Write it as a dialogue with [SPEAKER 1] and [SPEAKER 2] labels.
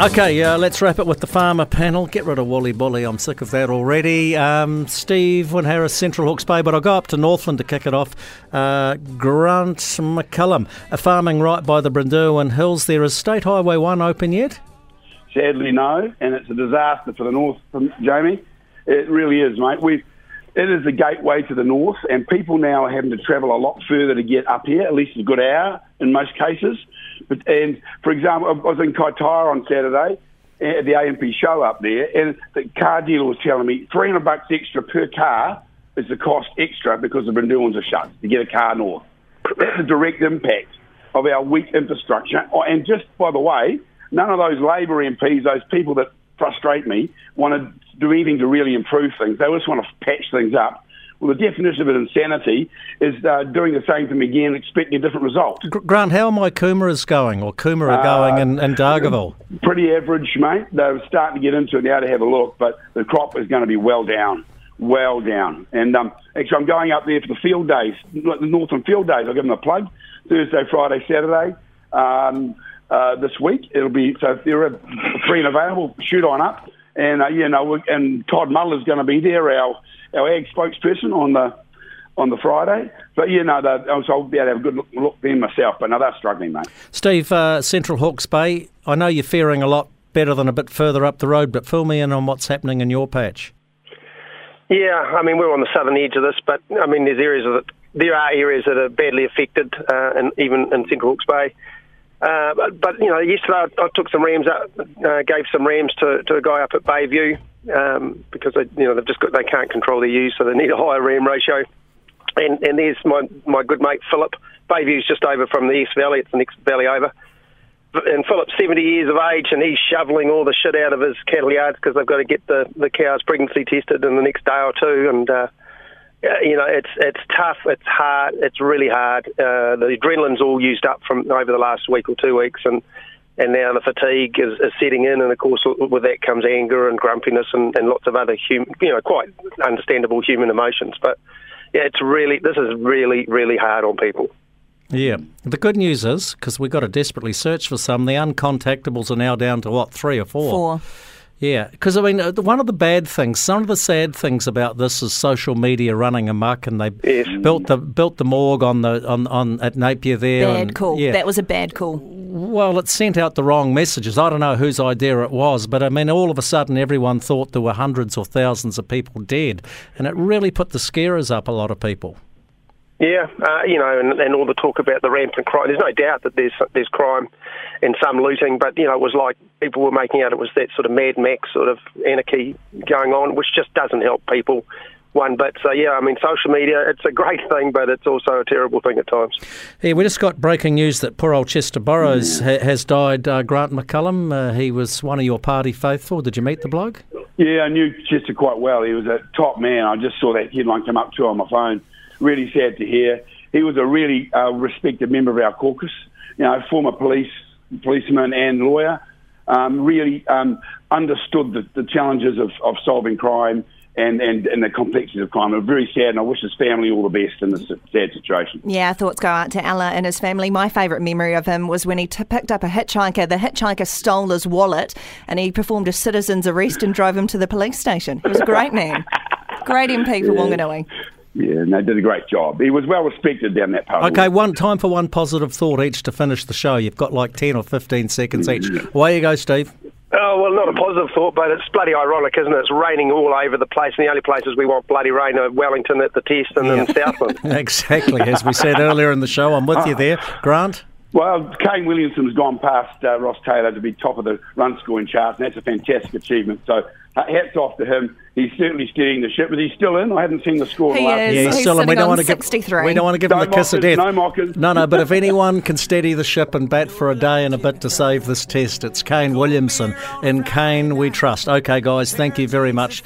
[SPEAKER 1] Okay, uh, let's wrap it with the farmer panel. Get rid of Woolly Bully. I'm sick of that already. Um, Steve Wyn-Harris, Central Hawke's Bay, but I'll go up to Northland to kick it off. Uh, Grant McCallum, a farming right by the Brynderwyn Hills. There is State Highway 1 open yet?
[SPEAKER 2] Sadly, no, and it's a disaster for the north, Jamie. It really is, mate. We, it is the gateway to the north, and people now are having to travel a lot further to get up here, at least a good hour in most cases. But, and for example, I was in Kaitaia on Saturday eh, at the A&P show up there, and the car dealer was telling me 300 bucks extra per car is the cost extra because the Brynderwyn's are shut to get a car north. That's a direct impact of our weak infrastructure. Oh, and just by the way, none of those Labor MPs, those people that frustrate me, want to do anything to really improve things. They just want to patch things up. Well, the definition of insanity is uh, doing the same thing again, expecting a different result.
[SPEAKER 1] Grant, how are my kumara's going, or Coomera uh, going in, in Dargaville?
[SPEAKER 2] Pretty average, mate. They're starting to get into it now to have a look, but the crop is going to be well down, well down. And um, actually, I'm going up there for the field days, the Northern Field Days. I'll give them a plug. Thursday, Friday, Saturday. Um, uh, this week. It'll be so if they're free and available, shoot on up. And uh, you know, and Todd Muller's going to be there, our our ag spokesperson on the on the Friday. But you know, so I'll be able to have a good look, look then myself. But no, they're struggling, mate.
[SPEAKER 1] Steve, uh, Central Hawke's Bay. I know you're faring a lot better than a bit further up the road, but fill me in on what's happening in your patch.
[SPEAKER 3] Yeah, I mean we're on the southern edge of this, but I mean there's areas that there are areas that are badly affected, uh, and even in Central Hawke's Bay. Uh, but, but, you know, yesterday I, I took some rams up, uh, gave some rams to, to a guy up at Bayview um, because they, you know they've just got they can't control their ewes, so they need a higher ram ratio. And and there's my my good mate Philip. Bayview's just over from the East Valley. It's the next valley over. And Philip's 70 years of age, and he's shoveling all the shit out of his cattle yards because they've got to get the the cows pregnancy tested in the next day or two. And uh, you know, it's it's tough, it's hard, it's really hard. Uh, the adrenaline's all used up from over the last week or two weeks, and and now the fatigue is, is setting in, and of course with that comes anger and grumpiness and, and lots of other human, you know, quite understandable human emotions. But yeah, it's really this is really really hard on people.
[SPEAKER 1] Yeah. The good news is because we've got to desperately search for some. The uncontactables are now down to what three or four.
[SPEAKER 4] Four.
[SPEAKER 1] Yeah, because I mean, uh, one of the bad things, some of the sad things about this is social media running amok, and they yes. built the built the morgue on the on, on at Napier there.
[SPEAKER 4] Bad
[SPEAKER 1] and,
[SPEAKER 4] call.
[SPEAKER 1] Yeah.
[SPEAKER 4] That was a bad call.
[SPEAKER 1] Well, it sent out the wrong messages. I don't know whose idea it was, but I mean, all of a sudden, everyone thought there were hundreds or thousands of people dead, and it really put the scarers up a lot of people.
[SPEAKER 3] Yeah, uh, you know, and, and all the talk about the rampant crime. There's no doubt that there's there's crime and some looting, but you know, it was like people were making out it was that sort of Mad Max sort of anarchy going on, which just doesn't help people one bit. So yeah, I mean, social media, it's a great thing, but it's also a terrible thing at times.
[SPEAKER 1] Yeah, we just got breaking news that poor old Chester Borrows ha- has died. Uh, Grant McCallum, uh, he was one of your party faithful. Did you meet the bloke?
[SPEAKER 2] Yeah, I knew Chester quite well. He was a top man. I just saw that headline come up too on my phone really sad to hear. He was a really uh, respected member of our caucus, you know, former police policeman and lawyer. Um, really um, understood the, the challenges of, of solving crime and, and, and the complexities of crime. I'm very sad, and I wish his family all the best in this sad situation.
[SPEAKER 4] Yeah, thoughts go out to Ella and his family. My favourite memory of him was when he t- picked up a hitchhiker. The hitchhiker stole his wallet, and he performed a citizen's arrest and drove him to the police station. He was a great man. Great MP for yeah. Wanganui.
[SPEAKER 2] Yeah, and they did a great job. He was well respected down that part.
[SPEAKER 1] Okay, one time for one positive thought each to finish the show. You've got like ten or fifteen seconds each. Away you go, Steve.
[SPEAKER 3] Oh, well, not a positive thought, but it's bloody ironic, isn't it? It's raining all over the place, and the only places we want bloody rain are Wellington at the test and yeah. then Southland.
[SPEAKER 1] exactly, as we said earlier in the show. I'm with you there. Grant?
[SPEAKER 2] Well, Kane Williamson's gone past uh, Ross Taylor to be top of the run scoring charts, and that's a fantastic achievement. So hats off to him. He's certainly steering the ship, but he's still in. I haven't seen the score.
[SPEAKER 4] He
[SPEAKER 2] last
[SPEAKER 4] is. Yeah, he's, he's still in. We don't want to give.
[SPEAKER 1] We don't want to give
[SPEAKER 2] no
[SPEAKER 1] him the kiss
[SPEAKER 2] of
[SPEAKER 1] death.
[SPEAKER 2] No mockers.
[SPEAKER 1] No, no. But if anyone can steady the ship and bat for a day and a bit to save this test, it's Kane Williamson. In Kane, we trust. Okay, guys. Thank you very much.